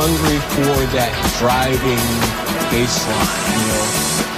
hungry for that driving baseline, you know.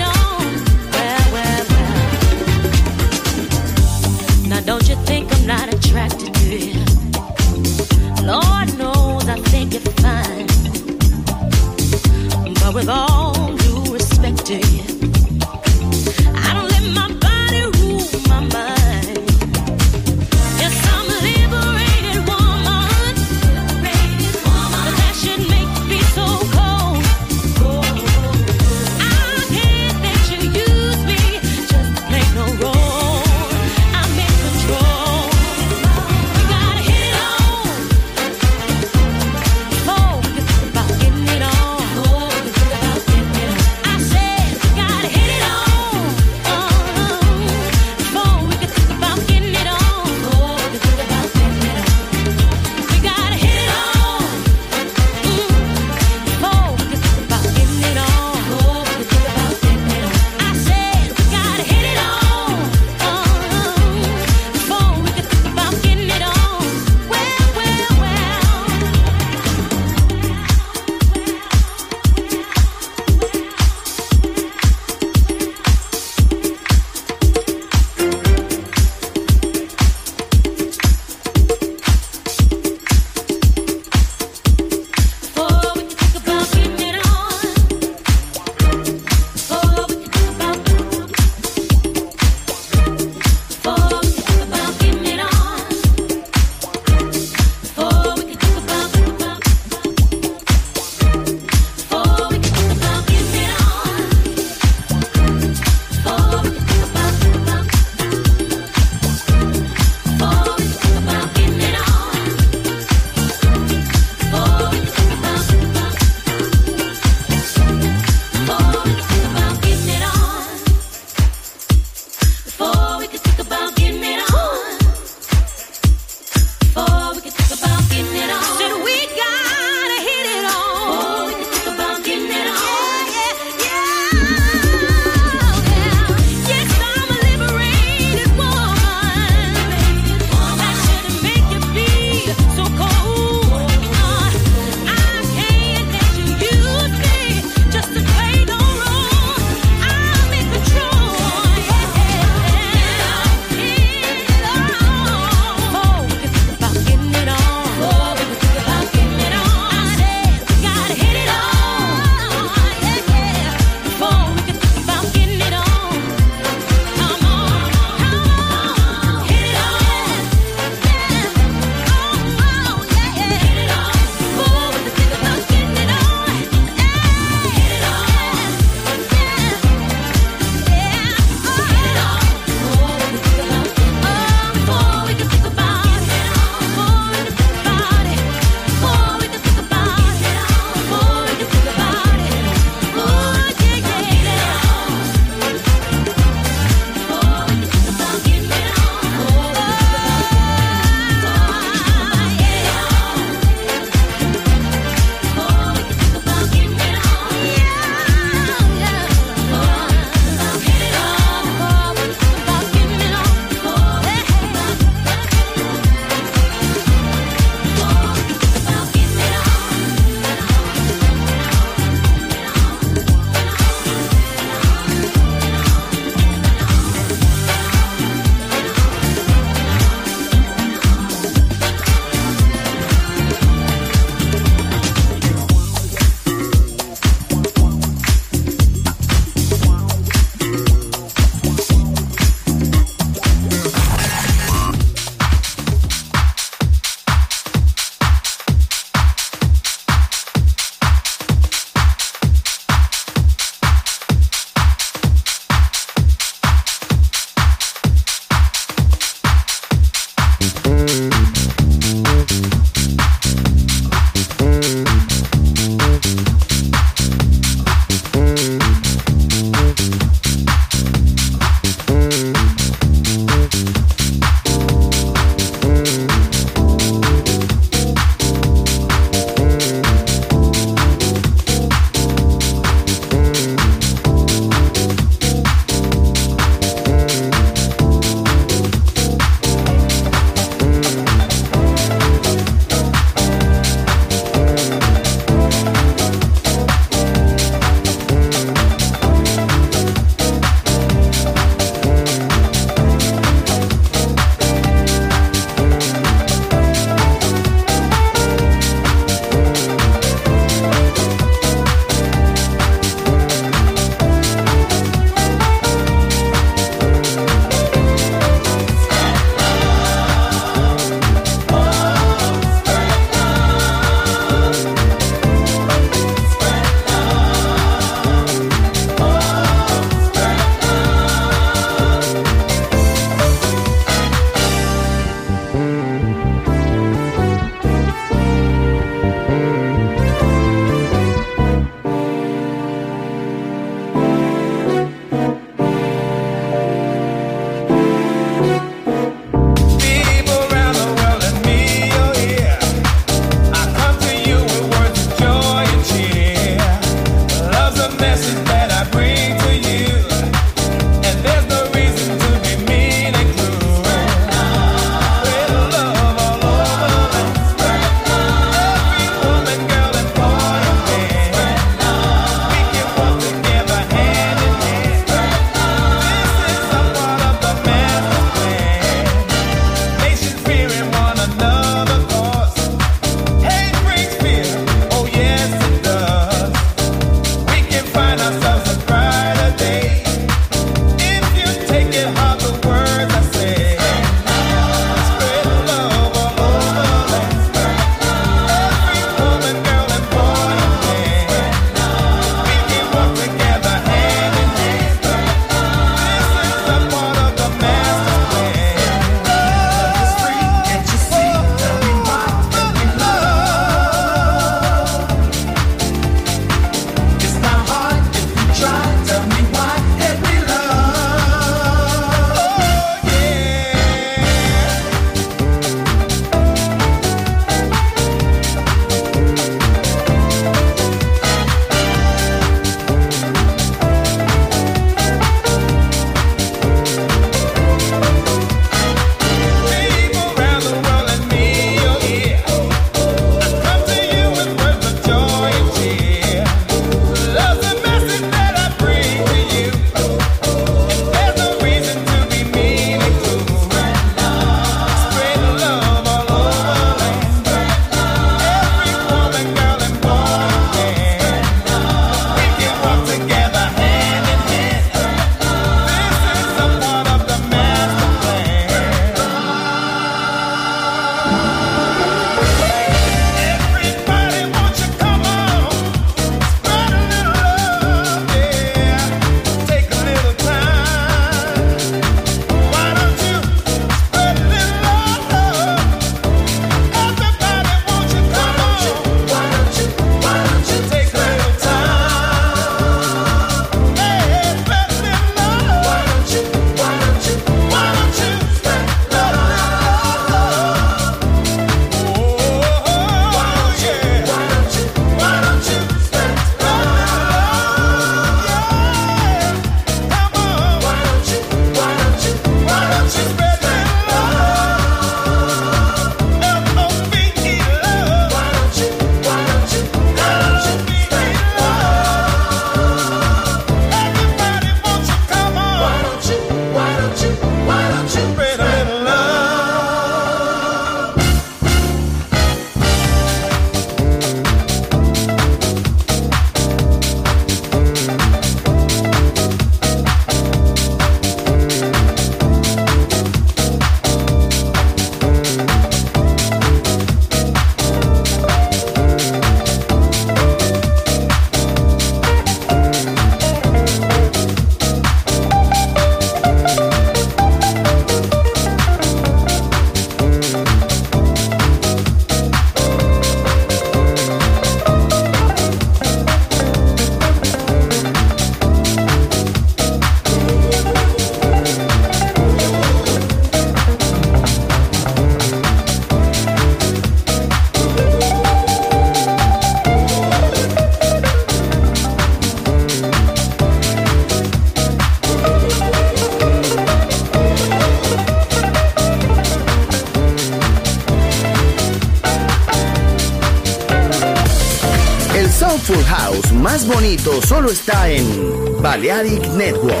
Balearic Network.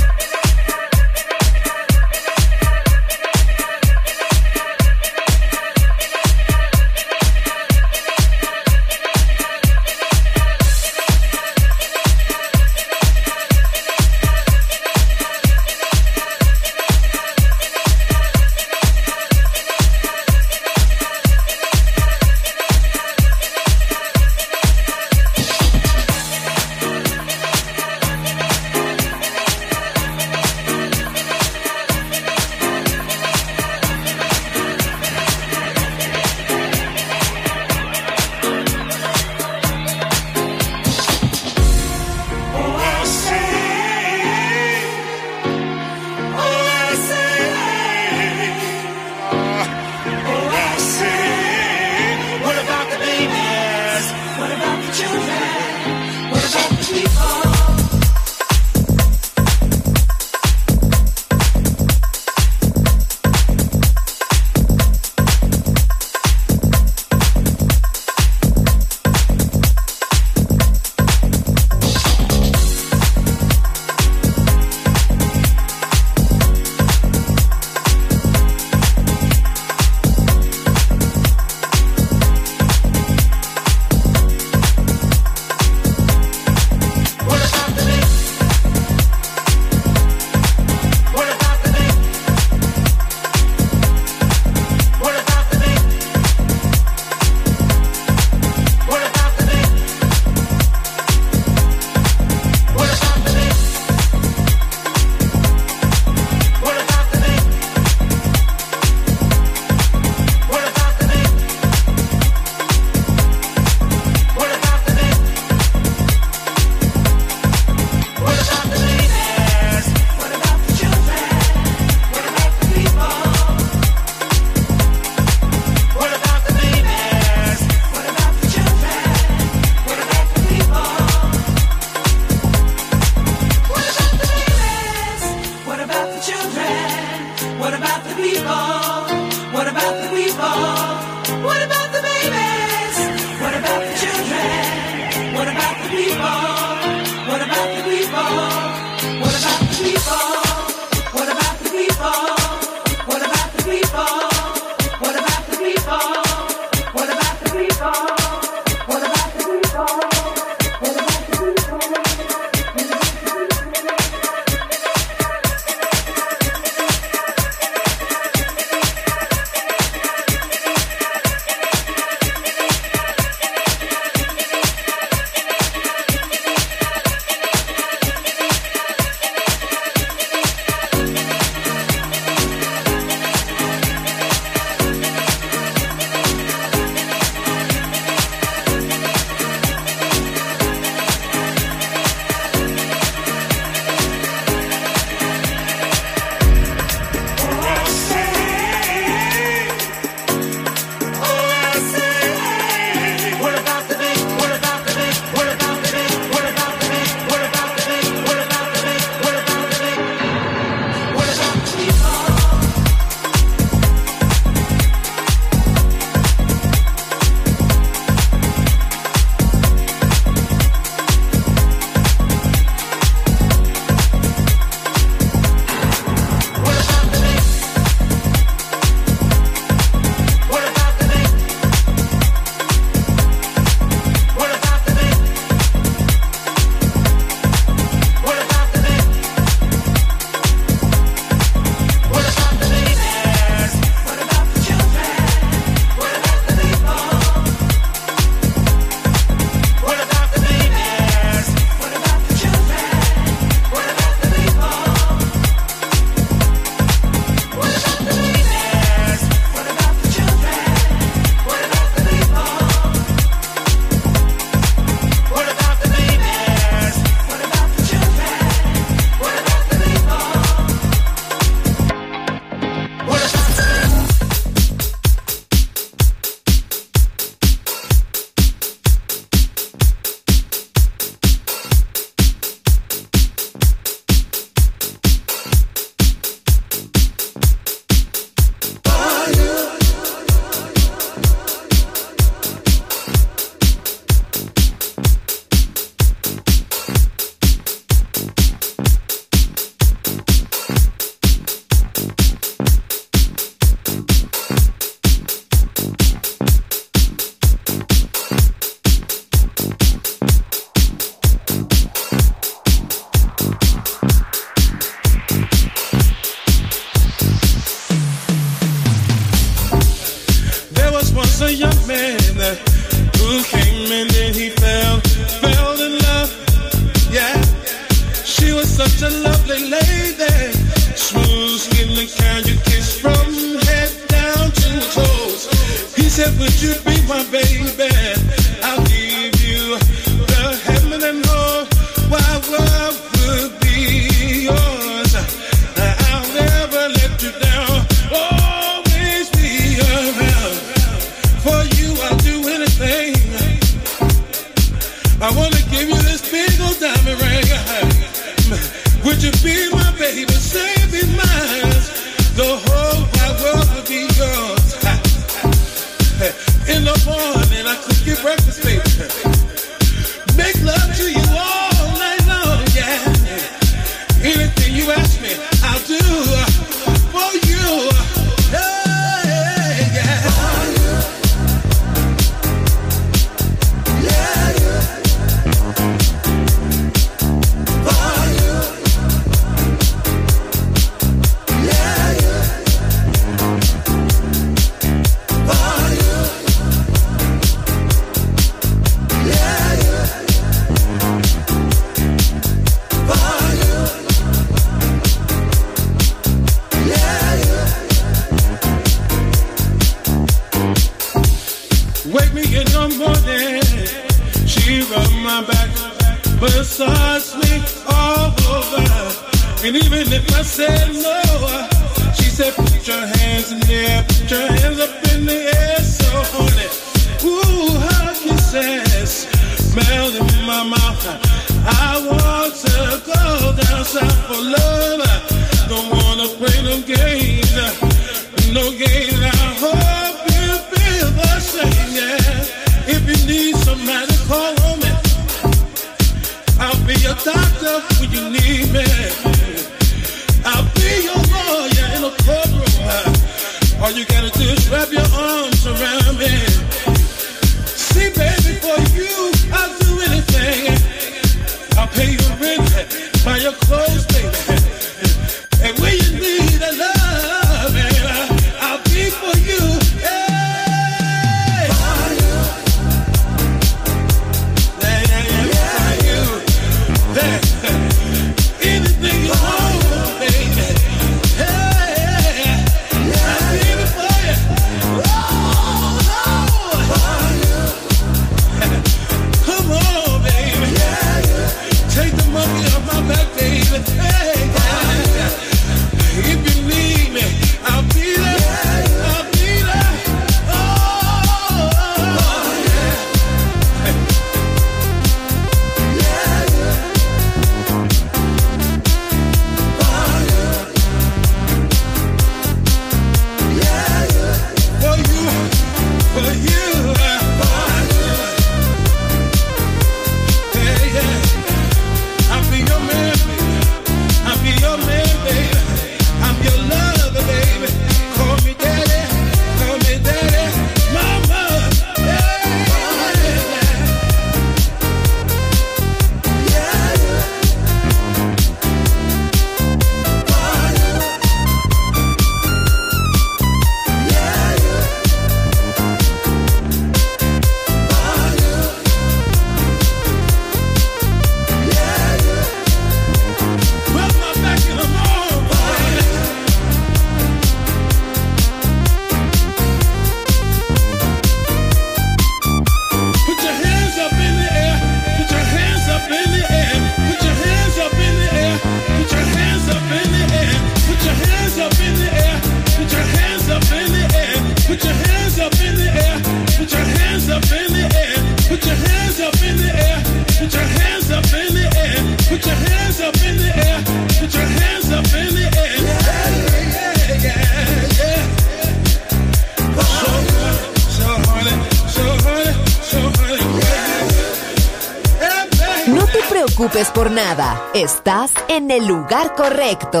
en el lugar correcto.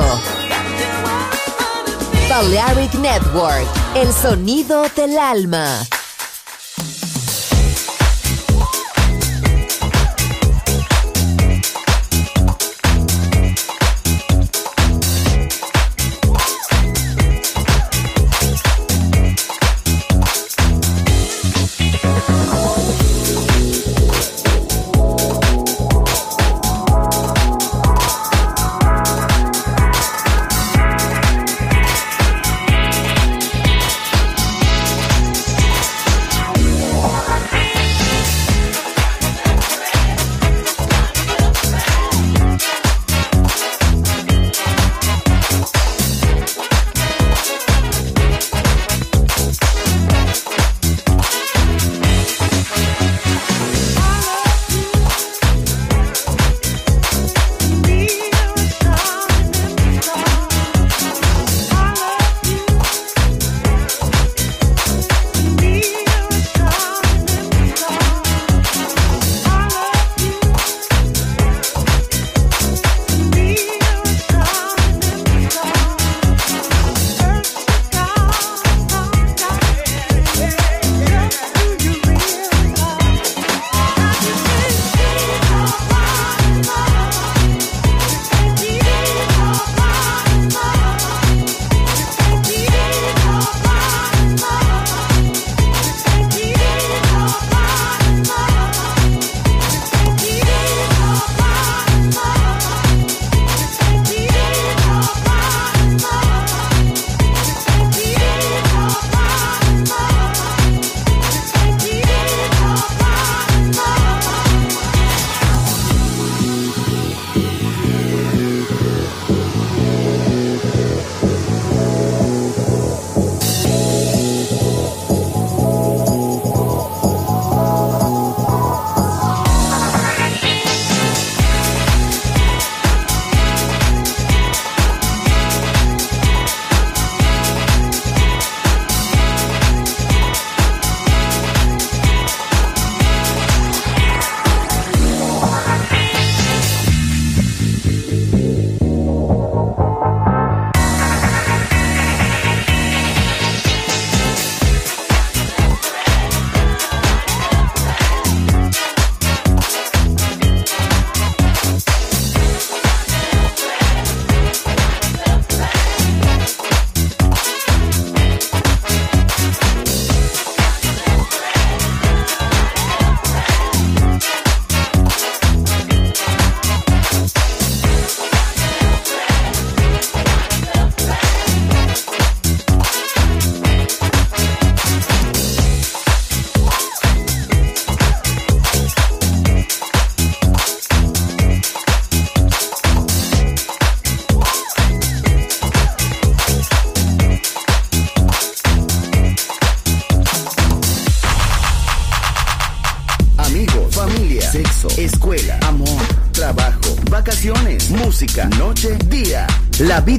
Balearic Network, el sonido del alma.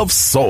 Of soul.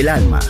Del alma.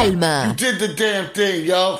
Alma. You did the damn thing, yo.